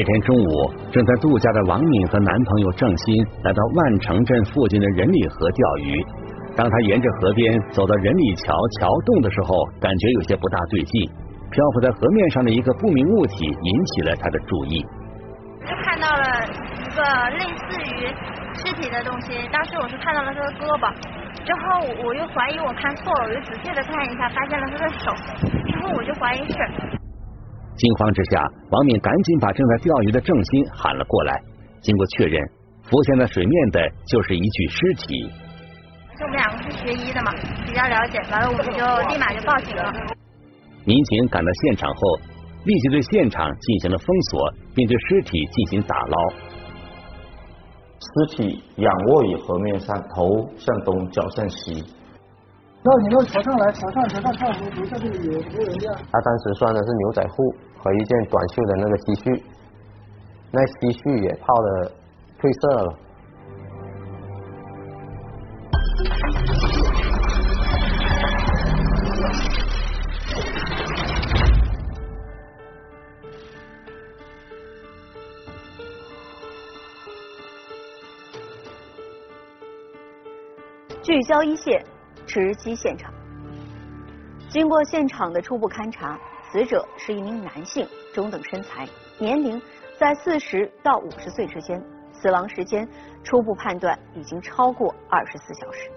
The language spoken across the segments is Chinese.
这天中午，正在度假的王敏和男朋友郑鑫来到万城镇附近的仁里河钓鱼。当他沿着河边走到仁里桥桥洞的时候，感觉有些不大对劲。漂浮在河面上的一个不明物体引起了他的注意。就看到了一个类似于尸体的东西，当时我是看到了他的胳膊，之后我又怀疑我看错了，我就仔细的看一下，发现了他的手，之后我就怀疑是。惊慌之下，王敏赶紧把正在钓鱼的郑鑫喊了过来。经过确认，浮现在水面的就是一具尸体。我们两个是学医的嘛，比较了解，完了我们就立马就报警了。民警赶到现场后，立即对现场进行了封锁，并对尸体进行打捞。尸体仰卧于河面上，头向东，脚向西。那你到桥上来，桥上桥上看，我们楼下这里有有人呀。他当时穿的是牛仔裤和一件短袖的那个 T 恤，那 T 恤也泡的褪色了。聚焦一线。直击现场。经过现场的初步勘查，死者是一名男性，中等身材，年龄在四十到五十岁之间，死亡时间初步判断已经超过二十四小时。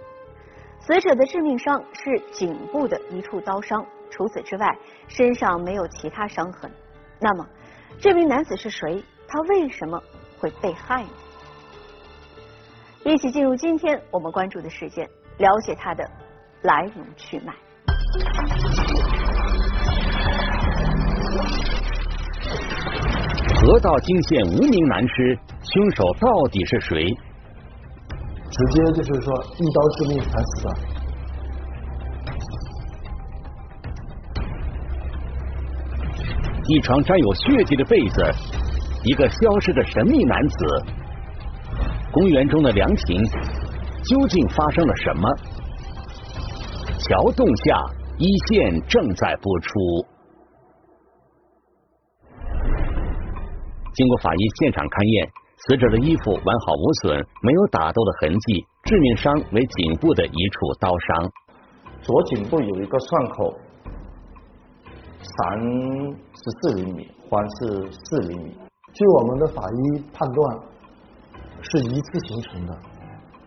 死者的致命伤是颈部的一处刀伤，除此之外，身上没有其他伤痕。那么，这名男子是谁？他为什么会被害呢？一起进入今天我们关注的事件，了解他的。来龙去脉。河道惊现无名男尸，凶手到底是谁？直接就是说一刀致命惨死的。一床沾有血迹的被子，一个消失的神秘男子。公园中的凉亭，究竟发生了什么？桥洞下一线正在播出。经过法医现场勘验，死者的衣服完好无损，没有打斗的痕迹，致命伤为颈部的一处刀伤。左颈部有一个创口，长十四厘米，宽是四厘米。据我们的法医判断，是一次形成的，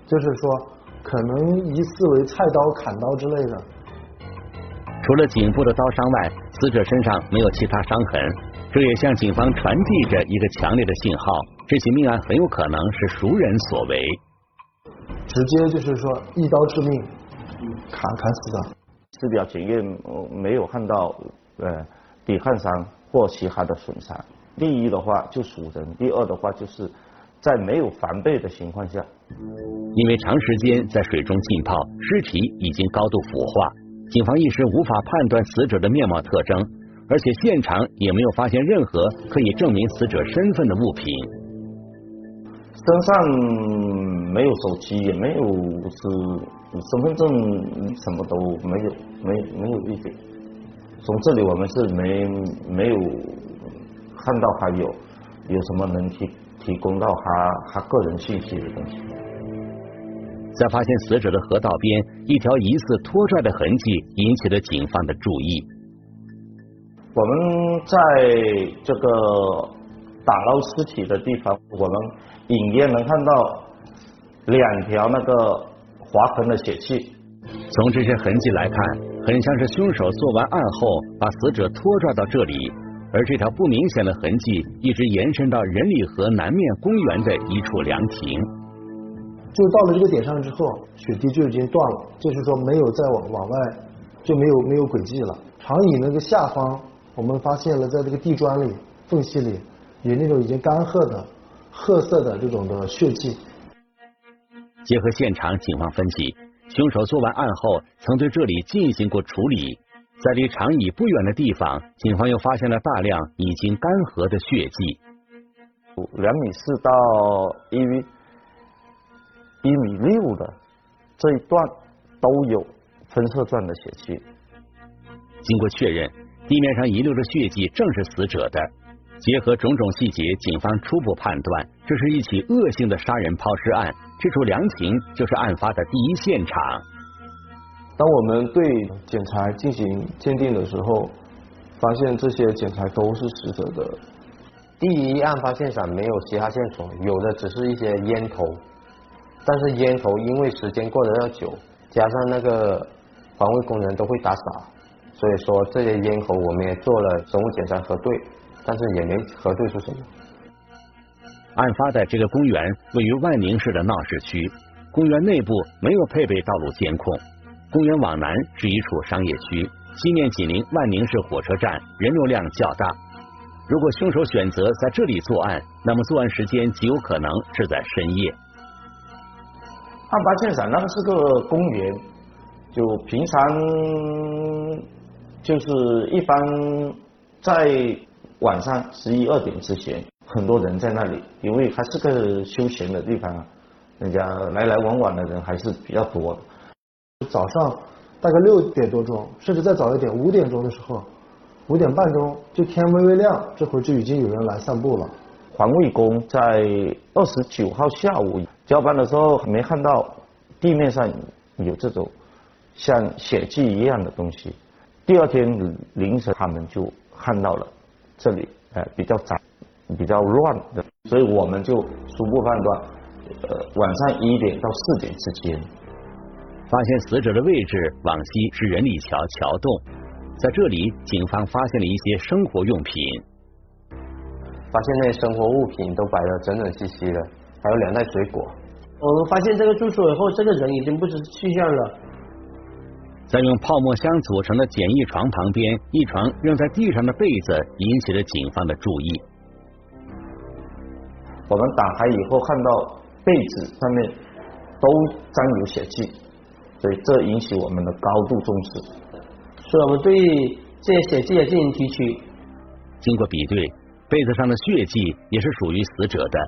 就是说。可能疑似为菜刀、砍刀之类的。除了颈部的刀伤外，死者身上没有其他伤痕，这也向警方传递着一个强烈的信号：这起命案很有可能是熟人所为。直接就是说一刀致命，砍砍死的。尸表检验没有看到呃抵抗伤或其他的损伤。第一的话就熟人，第二的话就是在没有防备的情况下。因为长时间在水中浸泡，尸体已经高度腐化，警方一时无法判断死者的面貌特征，而且现场也没有发现任何可以证明死者身份的物品。身上没有手机，也没有是身份证，什么都没有，没没有一点。从这里我们是没没有看到他有有什么能提提供到他他个人信息的东西。在发现死者的河道边，一条疑似拖拽的痕迹引起了警方的注意。我们在这个打捞尸体的地方，我们隐约能看到两条那个划痕的血迹。从这些痕迹来看，很像是凶手做完案后把死者拖拽到这里，而这条不明显的痕迹一直延伸到仁里河南面公园的一处凉亭。就到了这个点上之后，血滴就已经断了，就是说没有再往往外就没有没有轨迹了。长椅那个下方，我们发现了在这个地砖里缝隙里有那种已经干涸的褐色的这种的血迹。结合现场警方分析，凶手做完案后曾对这里进行过处理。在离长椅不远的地方，警方又发现了大量已经干涸的血迹。两米四到一米。一米六的这一段都有分色状的血迹。经过确认，地面上遗留的血迹正是死者的。结合种种细节，警方初步判断这是一起恶性的杀人抛尸案。这处凉亭就是案发的第一现场。当我们对检材进行鉴定的时候，发现这些检材都是死者的。第一案发现场没有其他线索，有的只是一些烟头。但是烟头因为时间过得要久，加上那个环卫工人都会打扫，所以说这些烟头我们也做了生物检查核对，但是也没核对出什么。案发的这个公园位于万宁市的闹市区，公园内部没有配备道路监控，公园往南是一处商业区，西面紧邻万宁市火车站，人流量较大。如果凶手选择在这里作案，那么作案时间极有可能是在深夜。案发现场那个是个公园，就平常就是一般在晚上十一二点之前。很多人在那里，因为它是个休闲的地方啊，人家来来往往的人还是比较多的。早上大概六点多钟，甚至再早一点，五点钟的时候，五点半钟就天微微亮，这会儿就已经有人来散步了。环卫工在二十九号下午交班的时候，没看到地面上有这种像血迹一样的东西。第二天凌晨，他们就看到了这里，呃，比较窄。比较乱的，所以我们就初步判断，呃，晚上一点到四点之间，发现死者的位置往西是人力桥桥洞，在这里，警方发现了一些生活用品，发现那些生活物品都摆的整整齐齐的，还有两袋水果。我们发现这个住所以后，这个人已经不知去向了。在用泡沫箱组成的简易床旁边，一床扔在地上的被子引起了警方的注意。我们打开以后看到被子上面都沾有血迹，所以这引起我们的高度重视，所以我们对这些血迹也进行提取。经过比对，被子上的血迹也是属于死者的。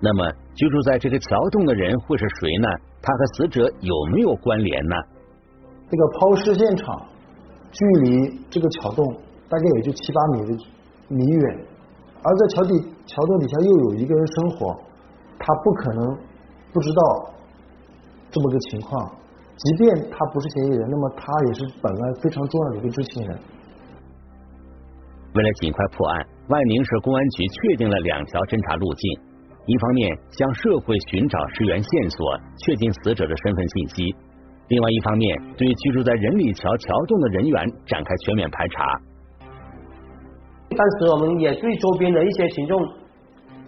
那么居住在这个桥洞的人会是谁呢？他和死者有没有关联呢？这个抛尸现场距离这个桥洞大概也就七八米的米远。而在桥底桥洞底下又有一个人生活，他不可能不知道这么个情况。即便他不是嫌疑人，那么他也是本案非常重要的一个知情人。为了尽快破案，万宁市公安局确定了两条侦查路径：一方面向社会寻找尸源线索，确定死者的身份信息；另外一方面对居住在人里桥桥洞的人员展开全面排查。当时我们也对周边的一些群众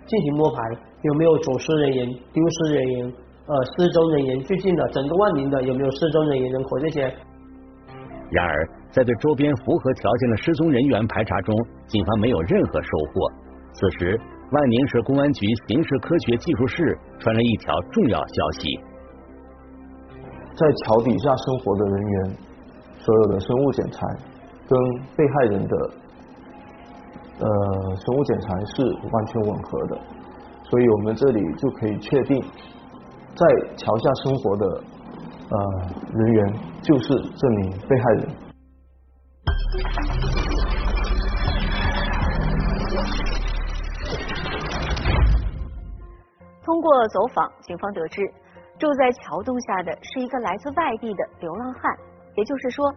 进行摸排，有没有走失人员、丢失人员、呃失踪人员，最近的整个万宁的有没有失踪人员人口这些。然而，在对周边符合条件的失踪人员排查中，警方没有任何收获。此时，万宁市公安局刑事科学技术室传来一条重要消息：在桥底下生活的人员，所有的生物检材跟被害人的。呃，生物检材是完全吻合的，所以我们这里就可以确定，在桥下生活的呃人员就是这名被害人。通过走访，警方得知，住在桥洞下的是一个来自外地的流浪汉，也就是说，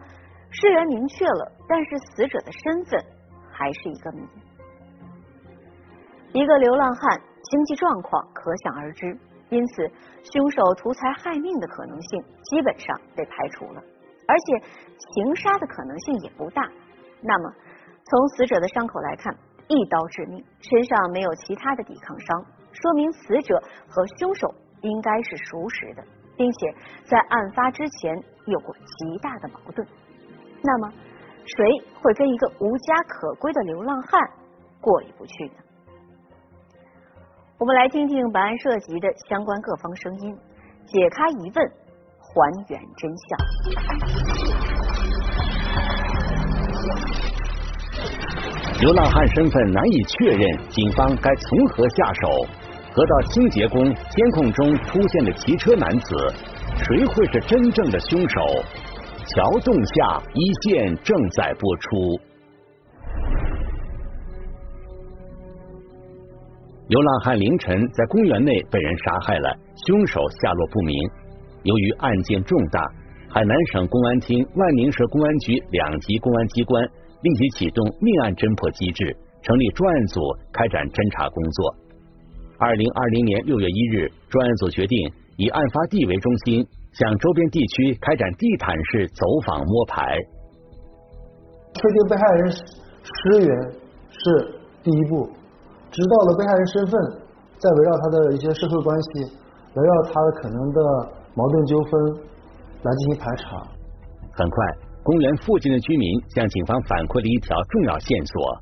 尸源明确了，但是死者的身份。还是一个谜。一个流浪汉，经济状况可想而知，因此凶手图财害命的可能性基本上被排除了，而且情杀的可能性也不大。那么，从死者的伤口来看，一刀致命，身上没有其他的抵抗伤，说明死者和凶手应该是熟识的，并且在案发之前有过极大的矛盾。那么。谁会跟一个无家可归的流浪汉过意不去呢？我们来听听本案涉及的相关各方声音，解开疑问，还原真相。流浪汉身份难以确认，警方该从何下手？河道清洁工监控中出现的骑车男子，谁会是真正的凶手？桥洞下一线正在播出。流浪汉凌晨在公园内被人杀害了，凶手下落不明。由于案件重大，海南省公安厅万宁市公安局两级公安机关立即启动命案侦破机制，成立专案组开展侦查工作。二零二零年六月一日，专案组决定以案发地为中心，向周边地区开展地毯式走访摸排。确定被害人尸源是第一步，知道了被害人身份，再围绕他的一些社会关系，围绕他可能的矛盾纠纷来进行排查。很快，公园附近的居民向警方反馈了一条重要线索。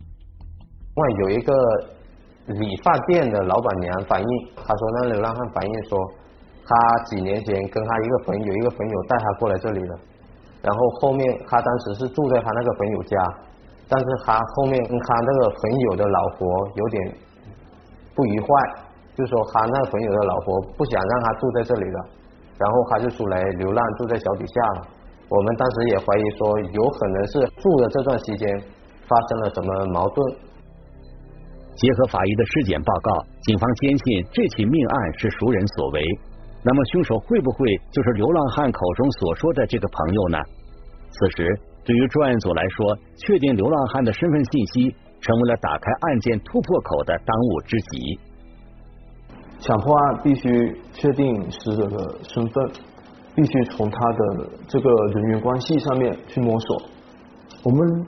外有一个理发店的老板娘反映，她说那流浪汉反映说，他几年前跟他一个朋友，一个朋友带他过来这里的。然后后面他当时是住在他那个朋友家，但是他后面跟他那个朋友的老婆有点不愉快，就说他那个朋友的老婆不想让他住在这里了，然后他就出来流浪，住在桥底下了。我们当时也怀疑说，有可能是住的这段期间发生了什么矛盾。结合法医的尸检报告，警方坚信这起命案是熟人所为。那么凶手会不会就是流浪汉口中所说的这个朋友呢？此时，对于专案组来说，确定流浪汉的身份信息成为了打开案件突破口的当务之急。抢破案必须确定死者的身份，必须从他的这个人员关系上面去摸索。我们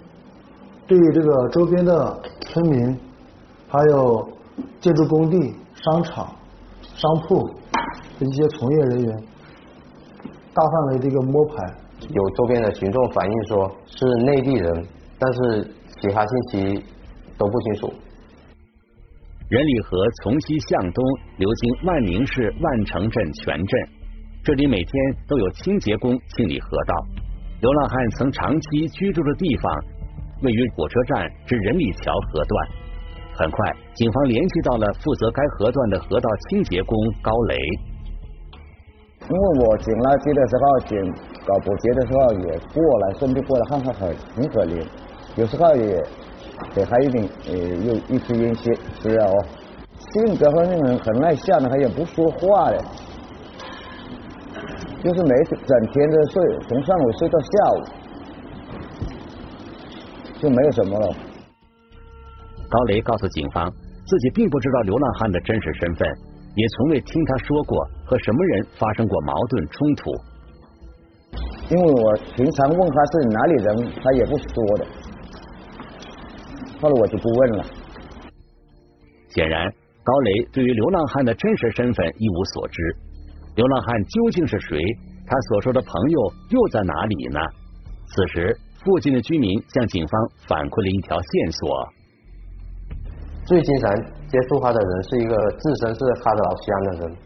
对于这个周边的村民，还有建筑工地、商场、商铺的。一些从业人员大范围的一个摸排，有周边的群众反映说是内地人，但是其他信息都不清楚。仁里河从西向东流经万宁市万城镇全镇，这里每天都有清洁工清理河道。流浪汉曾长期居住的地方位于火车站至仁里桥河段。很快，警方联系到了负责该河段的河道清洁工高雷。因为我捡垃圾的时候，捡搞保洁的时候也过来，顺便过来看看，很很可怜。有时候也给他一点呃，又一吃烟些，是啊哦。性格方面很很内向的，他也不说话的，就是每整天的睡，从上午睡到下午，就没有什么了。高雷告诉警方，自己并不知道流浪汉的真实身份，也从未听他说过和什么人发生过矛盾冲突。因为我平常问他是哪里人，他也不说的。后来我就不问了。显然，高雷对于流浪汉的真实身份一无所知。流浪汉究竟是谁？他所说的朋友又在哪里呢？此时，附近的居民向警方反馈了一条线索。最经常接触他的人是一个自身是他的老乡的人，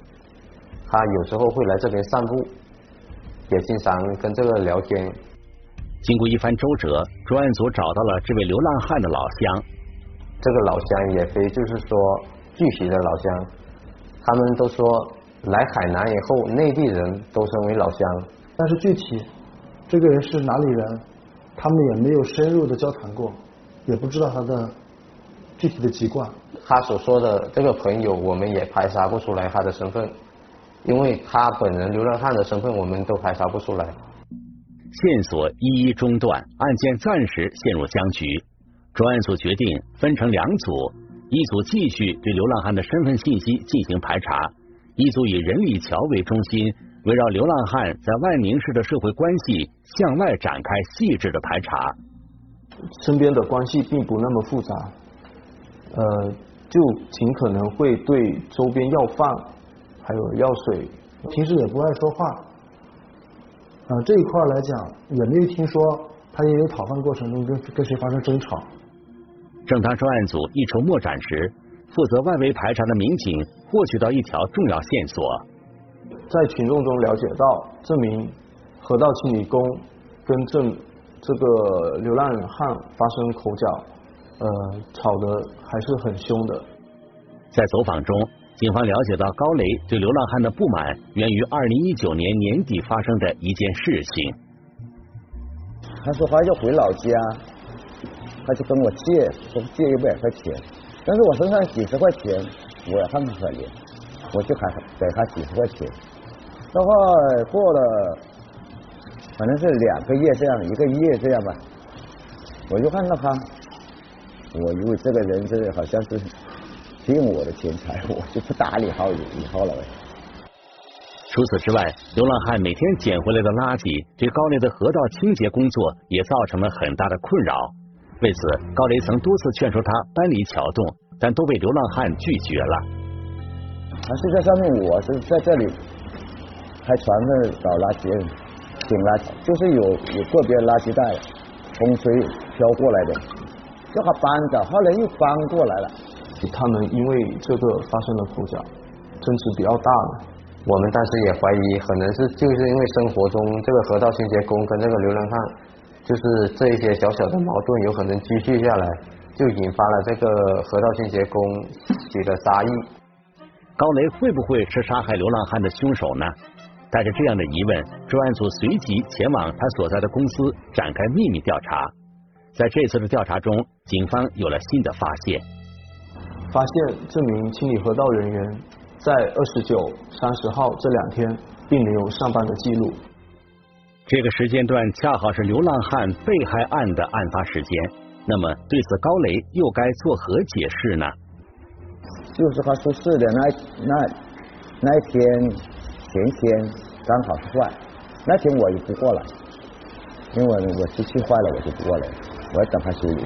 他有时候会来这边散步，也经常跟这个聊天。经过一番周折，专案组找到了这位流浪汉的老乡。这个老乡也非就是说具体的老乡，他们都说来海南以后，内地人都称为老乡。但是具体这个人是哪里人，他们也没有深入的交谈过，也不知道他的具体的籍贯。他所说的这个朋友，我们也排查不出来他的身份，因为他本人流浪汉的身份，我们都排查不出来。线索一一中断，案件暂时陷入僵局。专案组决定分成两组，一组继续对流浪汉的身份信息进行排查，一组以仁里桥为中心，围绕流浪汉在万宁市的社会关系向外展开细致的排查。身边的关系并不那么复杂，呃，就尽可能会对周边要饭还有药水，平时也不爱说话，啊，这一块来讲也没有听说他因为讨饭过程中跟跟谁发生争吵。正当专案组一筹莫展时，负责外围排查的民警获取到一条重要线索。在群众中了解到，这名河道清理工跟这这个流浪汉发生口角，呃，吵得还是很凶的。在走访中，警方了解到高雷对流浪汉的不满源于二零一九年年底发生的一件事情。他说他要回老家。他就跟我借，说借一百块钱，但是我身上几十块钱，我也很可怜，我就还给他几十块钱。然后过了，反正是两个月这样，一个月这样吧，我就看到他，我以为这个人是好像是骗我的钱财，我就不打理好以后了。除此之外，流浪汉每天捡回来的垃圾，对高雷的河道清洁工作也造成了很大的困扰。为此，高雷曾多次劝说他搬离桥洞，但都被流浪汉拒绝了。他是在上面，我是在这里开船的找垃圾，捡垃圾，就是有有个别垃圾袋风吹飘过来的，叫他搬走，后来又搬过来了。他们因为这个发生了口角，争执比较大了。我们当时也怀疑，可能是就是因为生活中这个河道清洁工跟这个流浪汉，就是这一些小小的矛盾，有可能积蓄下来，就引发了这个河道清洁工起的杀意。高雷会不会是杀害流浪汉的凶手呢？带着这样的疑问，专案组随即前往他所在的公司展开秘密调查。在这次的调查中，警方有了新的发现，发现这名清理河道人员。在二十九、三十号这两天，并没有上班的记录。这个时间段恰好是流浪汉被害案的案发时间。那么，对此高雷又该作何解释呢？就是他出事的那那那一天前天刚好是坏，那天我也不过来，因为我机器坏了，我就不过来，我要等他修理。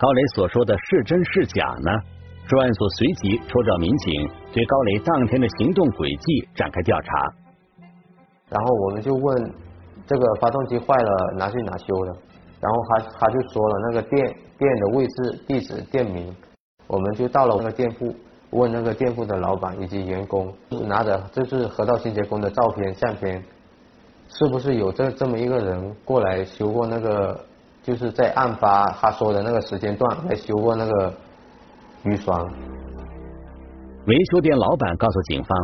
高雷所说的是真是假呢？专案组随即抽调民警，对高雷当天的行动轨迹展开调查。然后我们就问这个发动机坏了拿去哪修的，然后他他就说了那个店店的位置、地址、店名。我们就到了那个店铺，问那个店铺的老板以及员工，拿着这是河道清洁工的照片、相片，是不是有这这么一个人过来修过那个，就是在案发他说的那个时间段来修过那个。雨刷。维修店老板告诉警方，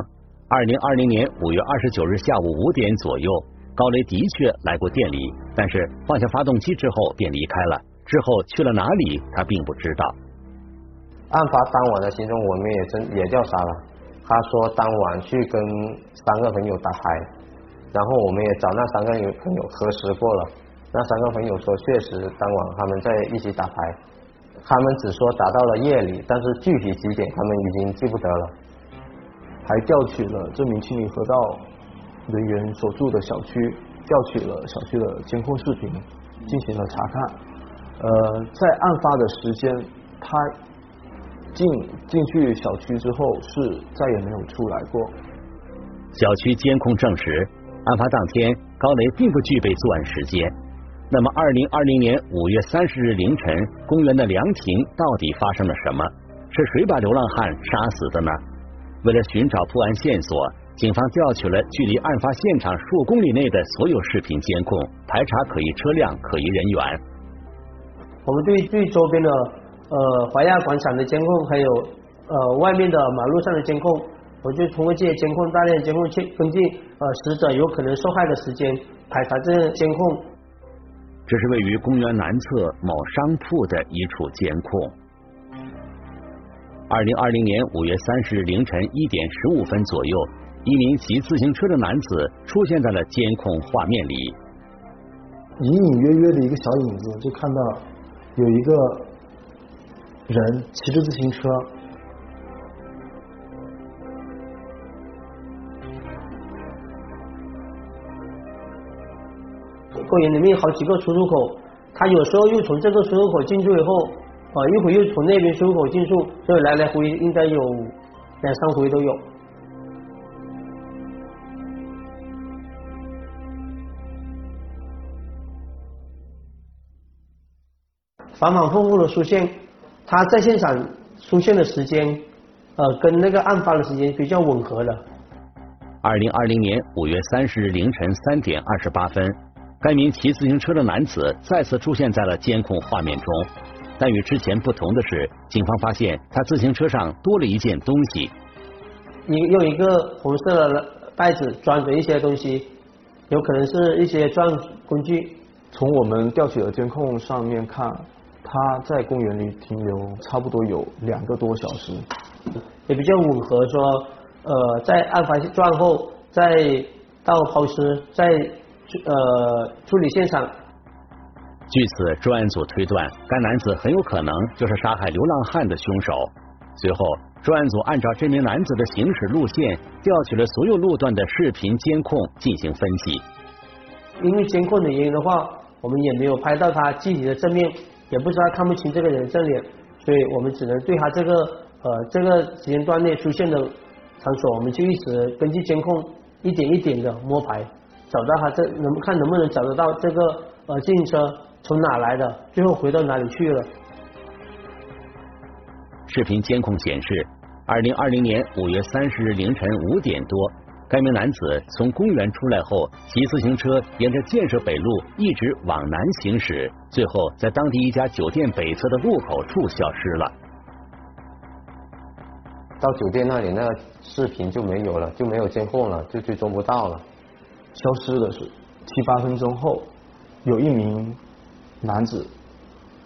二零二零年五月二十九日下午五点左右，高雷的确来过店里，但是放下发动机之后便离开了。之后去了哪里，他并不知道。案发当晚的行踪，我们也真也调查了。他说当晚去跟三个朋友打牌，然后我们也找那三个朋友核实过了，那三个朋友说确实当晚他们在一起打牌。他们只说打到了夜里，但是具体几点他们已经记不得了。还调取了这名清理河道人员所住的小区，调取了小区的监控视频，进行了查看。呃，在案发的时间，他进进去小区之后是再也没有出来过。小区监控证实，案发当天高雷并不具备作案时间。那么，二零二零年五月三十日凌晨，公园的凉亭到底发生了什么？是谁把流浪汉杀死的呢？为了寻找破案线索，警方调取了距离案发现场数公里内的所有视频监控，排查可疑车辆、可疑人员。我们对对周边的呃华亚广场的监控，还有呃外面的马路上的监控，我就通过这些监控大量监控去根据呃死者有可能受害的时间，排查这些监控。这是位于公园南侧某商铺的一处监控。二零二零年五月三十日凌晨一点十五分左右，一名骑自行车的男子出现在了监控画面里。隐隐约约的一个小影子，就看到有一个人骑着自行车。公园里面有好几个出入口，他有时候又从这个出入口进去以后，啊，一会又从那边出入口进入，所以来来回应该有两三回都有。反反复复的出现，他在现场出现的时间，呃，跟那个案发的时间比较吻合的。二零二零年五月三十日凌晨三点二十八分。该名骑自行车的男子再次出现在了监控画面中，但与之前不同的是，警方发现他自行车上多了一件东西，一用一个红色的袋子装着一些东西，有可能是一些作案工具。从我们调取的监控上面看，他在公园里停留差不多有两个多小时，也比较吻合说，呃，在案发作案后，再到抛尸，再呃处理现场。据此，专案组推断，该男子很有可能就是杀害流浪汉的凶手。随后，专案组按照这名男子的行驶路线，调取了所有路段的视频监控进行分析。因为监控的原因的话，我们也没有拍到他具体的正面，也不知道看不清这个人正脸，所以我们只能对他这个呃这个时间段内出现的场所，我们就一直根据监控一点一点的摸排，找到他这能看能不能找得到这个呃自行车从哪来的，最后回到哪里去了。视频监控显示，二零二零年五月三十日凌晨五点多。该名男子从公园出来后，骑自行车沿着建设北路一直往南行驶，最后在当地一家酒店北侧的路口处消失了。到酒店那里，那个视频就没有了，就没有监控了，就追踪不到了。消失的是七八分钟后，有一名男子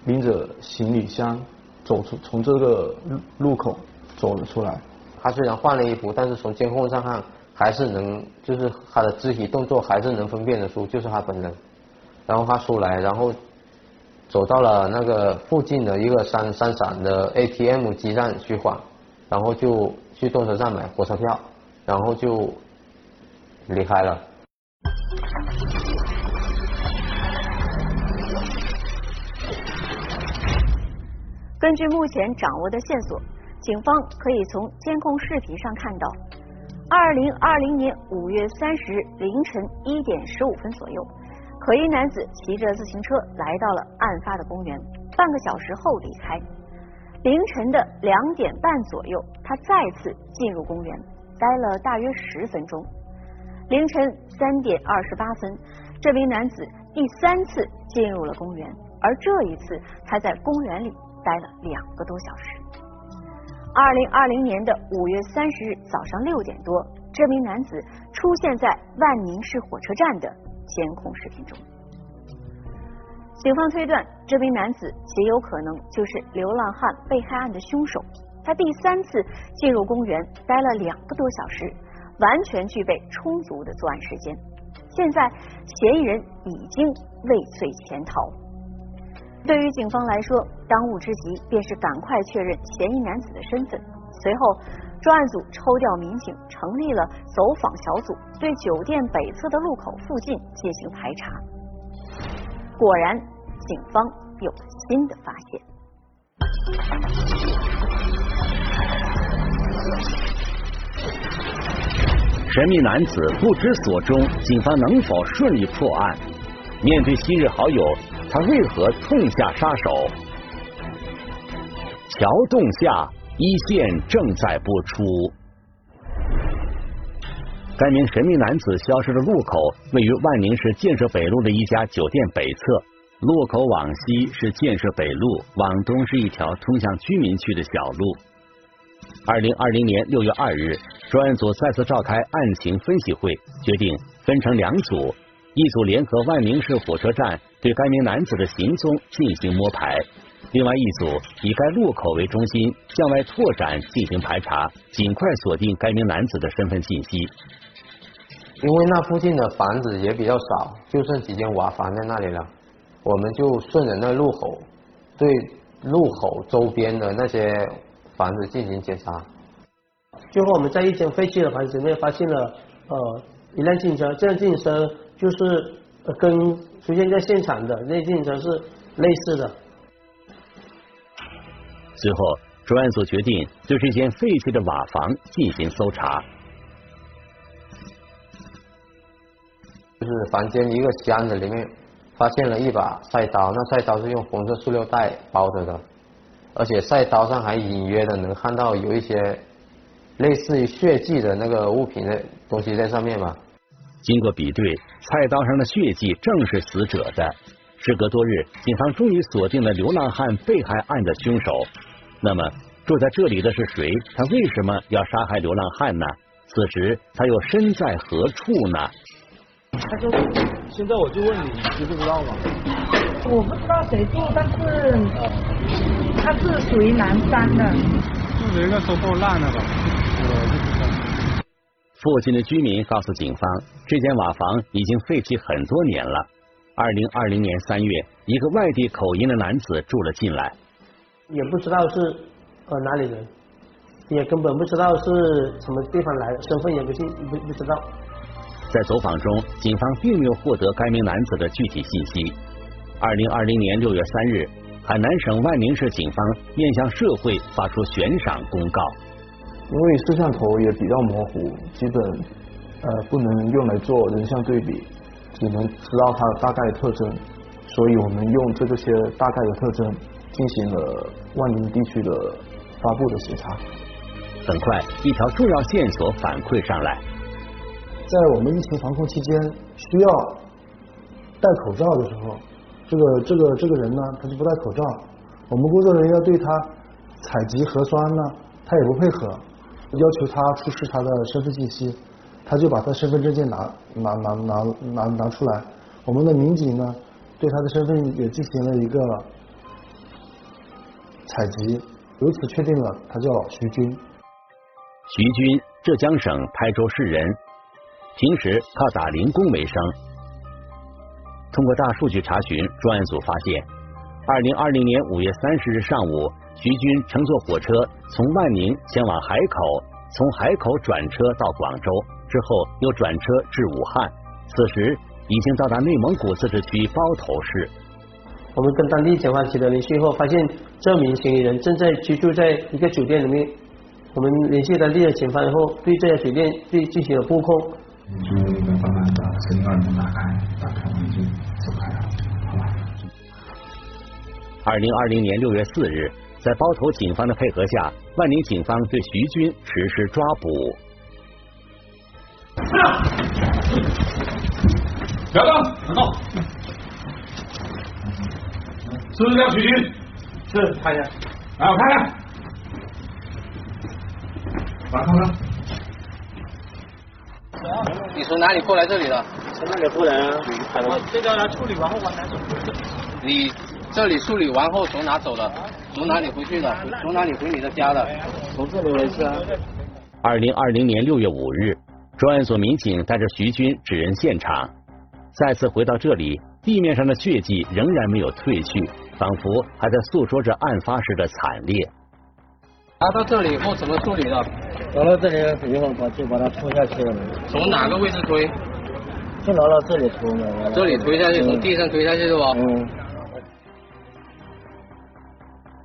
拎着行李箱走出，从这个路路口走了出来。他虽然换了衣服，但是从监控上看。还是能，就是他的肢体动作还是能分辨得出，就是他本人。然后他出来，然后走到了那个附近的一个三三闪的 ATM 机站去换，然后就去动车站买火车票，然后就离开了。根据目前掌握的线索，警方可以从监控视频上看到。二零二零年五月三十日凌晨一点十五分左右，可疑男子骑着自行车来到了案发的公园，半个小时后离开。凌晨的两点半左右，他再次进入公园，待了大约十分钟。凌晨三点二十八分，这名男子第三次进入了公园，而这一次他在公园里待了两个多小时。二零二零年的五月三十日早上六点多，这名男子出现在万宁市火车站的监控视频中。警方推断，这名男子极有可能就是流浪汉被害案的凶手。他第三次进入公园，待了两个多小时，完全具备充足的作案时间。现在，嫌疑人已经畏罪潜逃。对于警方来说，当务之急便是赶快确认嫌疑男子的身份。随后，专案组抽调民警，成立了走访小组，对酒店北侧的路口附近进行排查。果然，警方有了新的发现。神秘男子不知所终，警方能否顺利破案？面对昔日好友。他为何痛下杀手？桥洞下一线正在播出。该名神秘男子消失的路口位于万宁市建设北路的一家酒店北侧。路口往西是建设北路，往东是一条通向居民区的小路。二零二零年六月二日，专案组再次召开案情分析会，决定分成两组。一组联合万宁市火车站对该名男子的行踪进行摸排，另外一组以该路口为中心向外拓展进行排查，尽快锁定该名男子的身份信息。因为那附近的房子也比较少，就剩几间瓦房在那里了，我们就顺着那路口对路口周边的那些房子进行检查。最后我们在一间废弃的房子里面发现了呃一辆自行车，这辆自行车。就是跟出现在现场的那自行车是类似的。最后，专案组决定对这间废弃的瓦房进行搜查。就是房间一个箱子里面发现了一把菜刀，那菜刀是用红色塑料袋包着的，而且菜刀上还隐约的能看到有一些类似于血迹的那个物品的东西在上面嘛。经过比对，菜刀上的血迹正是死者的。时隔多日，警方终于锁定了流浪汉被害案的凶手。那么，住在这里的是谁？他为什么要杀害流浪汉呢？此时他又身在何处呢？他说：“现在我就问你，你知不知道吗？我不知道谁住，但是它是属于南山的。是人家说够烂了吧？我就不知道。附近的居民告诉警方，这间瓦房已经废弃很多年了。二零二零年三月，一个外地口音的男子住了进来，也不知道是呃哪里人，也根本不知道是什么地方来的，身份也不信不不知道。在走访中，警方并没有获得该名男子的具体信息。二零二零年六月三日，海南省万宁市警方面向社会发出悬赏公告。因为摄像头也比较模糊，基本呃不能用来做人像对比，只能知道它的大概的特征，所以我们用这个些大概的特征进行了万宁地区的发布的协查。很快，一条重要线索反馈上来。在我们疫情防控期间需要戴口罩的时候，这个这个这个人呢，他就不戴口罩，我们工作人员要对他采集核酸呢，他也不配合，要求他出示他的身份信息，他就把他身份证件拿拿拿拿拿拿出来，我们的民警呢，对他的身份也进行了一个采集，由此确定了他叫徐军。徐军，浙江省台州市人。平时靠打零工为生。通过大数据查询，专案组发现，二零二零年五月三十日上午，徐军乘坐火车从万宁前往海口，从海口转车到广州，之后又转车至武汉。此时已经到达内蒙古自治区包头市。我们跟当地警方取得联系后，发现这名嫌疑人正在居住在一个酒店里面。我们联系当地的警方以后，对这家酒店对进行了布控。就慢慢的声音门打开，打开二零二零年六月四日，在包头警方的配合下，万宁警方对徐军实施抓捕。不要动，别动。是不是叫徐军？是，看一下。来，我看看。来，看看。你从哪里过来这里的？从那里过来啊。我这个来处理完后往哪走？你这里处理完后从哪走的？从哪里回去的？从哪里回你的家的？从这里回去啊。二零二零年六月五日，专案组民警带着徐军指认现场，再次回到这里，地面上的血迹仍然没有褪去，仿佛还在诉说着案发时的惨烈。拿到这里以后怎么处理的？拿到这里以后把就把它拖下去了。从哪个位置推？就拿到这里推嘛。这里推下去，从地上推下去是吧？嗯。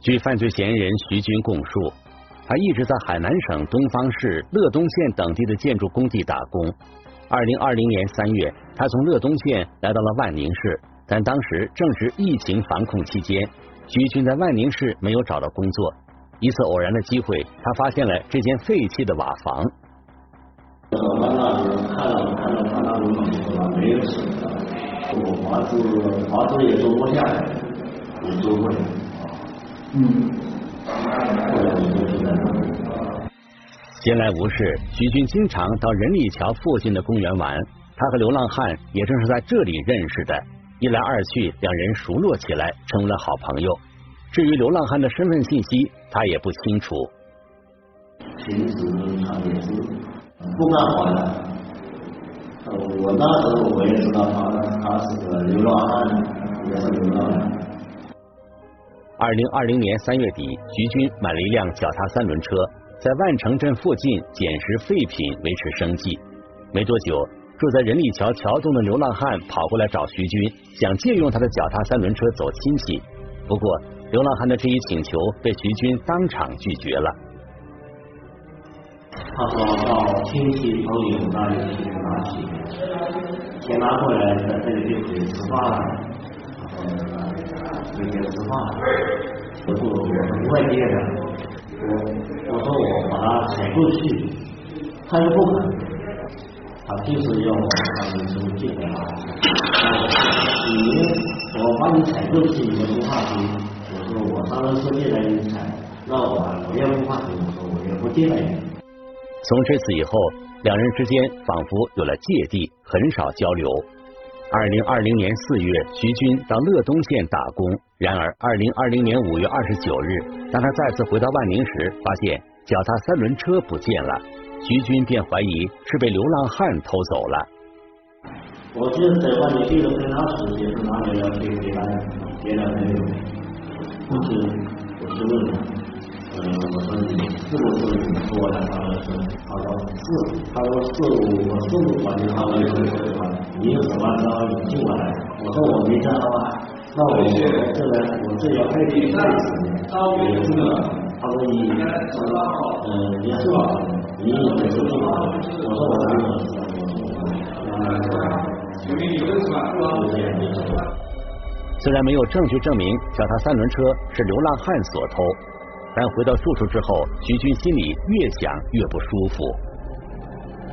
据犯罪嫌疑人徐军供述，他一直在海南省东方市乐东县等地的建筑工地打工。二零二零年三月，他从乐东县来到了万宁市，但当时正值疫情防控期间，徐军在万宁市没有找到工作。一次偶然的机会，他发现了这间废弃的瓦房。我到那里看了看了他那个房子，没有什么，我房子房子也租不下来，也租不了。闲来无事，徐军经常到仁里桥附近的公园玩。他和流浪汉也正是在这里认识的，一来二去，两人熟络起来，成为了好朋友。至于流浪汉的身份信息，他也不清楚。平时他也是不干活的。我那时候我也知道他，他是个流浪汉，也是流浪汉。二零二零年三月底，徐军买了一辆脚踏三轮车，在万城镇附近捡拾废品维持生计。没多久，住在人力桥桥洞的流浪汉跑过来找徐军，想借用他的脚踏三轮车走亲戚。不过，流浪汉的这一请求被徐军当场拒绝了。他说到亲戚朋友那里去拿钱，钱拿过来在这里就可以吃饭了，可以吃饭。我说我是外地的，我我说我把他采购去，他又不肯，他就是要我他们收借的嘛。你我帮你采购去，你不怕去？我上了车进来你采，那我我也不怕你，我说我也不进来。从这次以后，两人之间仿佛有了芥蒂，很少交流。二零二零年四月，徐军到乐东县打工。然而，二零二零年五月二十九日，当他再次回到万宁时，发现脚踏三轮车不见了。徐军便怀疑是被流浪汉偷走了。我记得在万宁第一个跟他时间是哪里要去给他接了没有？我是我是问。呃，我说你是不是你说的？他说他说是，他说是我是我环境他说是吧？你有什么招你进来？我说我没招啊，那我这边我这要配配什也这个，他说你嗯也是吧？你也是吧？我说我哪有是？虽然没有证据证明脚踏三轮车是流浪汉所偷。但回到住处之后，徐军心里越想越不舒服。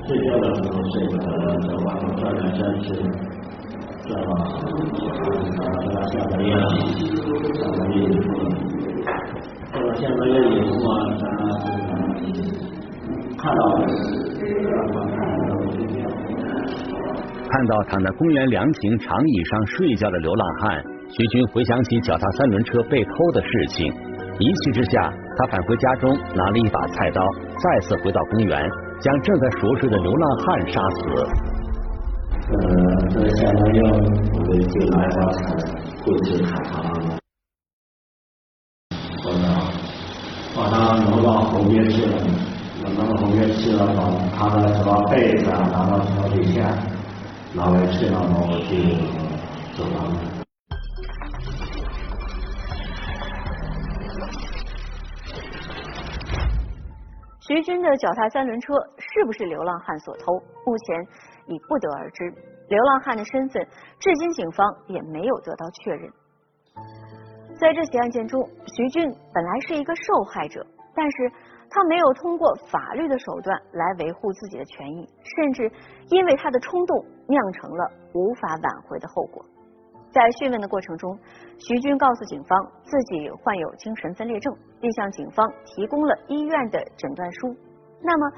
睡觉的时候睡的在晚上转来转去，转吧，到下个月，下个月以后，到了下个月以后嘛，看到看到躺在公园凉亭长椅上睡觉的流浪汉，徐军回想起脚踏三轮车被偷的事情。一气之下，他返回家中，拿了一把菜刀，再次回到公园，将正在熟睡的流浪汉杀死。呃，这下个月我们就拿一把菜过去砍他，把他把他挪到后面去了，挪到后面去了，把他的什么被子啊拿到床底下，拿来去了，然后就走了。徐军的脚踏三轮车是不是流浪汉所偷？目前已不得而知。流浪汉的身份，至今警方也没有得到确认。在这起案件中，徐军本来是一个受害者，但是他没有通过法律的手段来维护自己的权益，甚至因为他的冲动酿成了无法挽回的后果。在讯问的过程中，徐军告诉警方自己患有精神分裂症，并向警方提供了医院的诊断书。那么，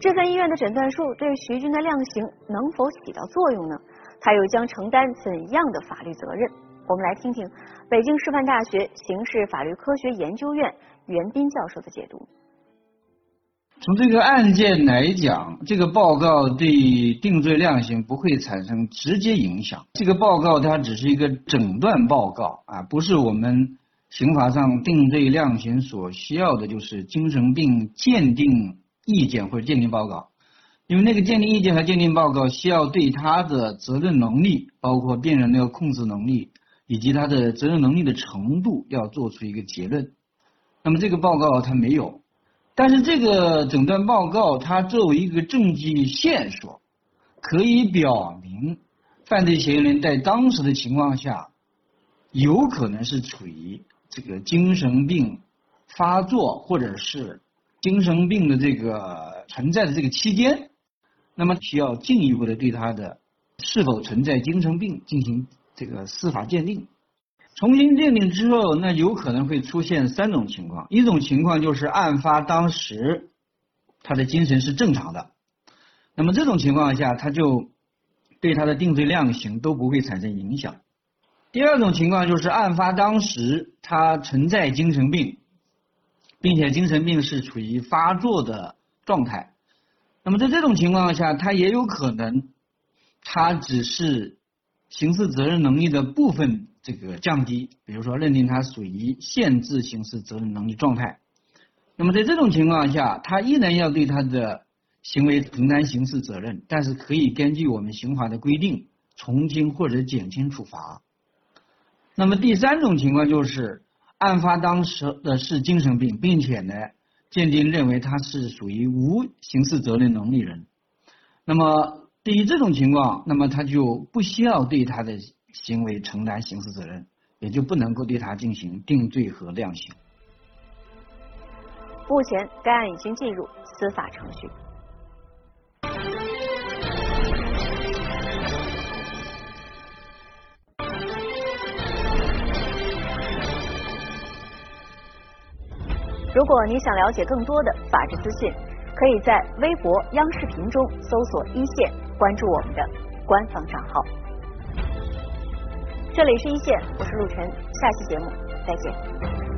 这份医院的诊断书对徐军的量刑能否起到作用呢？他又将承担怎样的法律责任？我们来听听北京师范大学刑事法律科学研究院袁斌教授的解读。从这个案件来讲，这个报告对定罪量刑不会产生直接影响。这个报告它只是一个诊断报告啊，不是我们刑法上定罪量刑所需要的，就是精神病鉴定意见或者鉴定报告。因为那个鉴定意见和鉴定报告需要对他的责任能力，包括病人的控制能力以及他的责任能力的程度，要做出一个结论。那么这个报告它没有。但是这个诊断报告，它作为一个证据线索，可以表明犯罪嫌疑人在当时的情况下，有可能是处于这个精神病发作或者是精神病的这个存在的这个期间，那么需要进一步的对他的是否存在精神病进行这个司法鉴定。重新鉴定之后，那有可能会出现三种情况。一种情况就是案发当时他的精神是正常的，那么这种情况下，他就对他的定罪量刑都不会产生影响。第二种情况就是案发当时他存在精神病，并且精神病是处于发作的状态，那么在这种情况下，他也有可能他只是刑事责任能力的部分。这个降低，比如说认定他属于限制刑事责任能力状态，那么在这种情况下，他依然要对他的行为承担刑事责任，但是可以根据我们刑法的规定从轻或者减轻处罚。那么第三种情况就是案发当时的是精神病，并且呢鉴定认为他是属于无刑事责任能力人，那么对于这种情况，那么他就不需要对他的。行为承担刑事责任，也就不能够对他进行定罪和量刑。目前，该案已经进入司法程序。如果你想了解更多的法治资讯，可以在微博、央视频中搜索“一线”，关注我们的官方账号。这里是一线，我是陆晨，下期节目再见。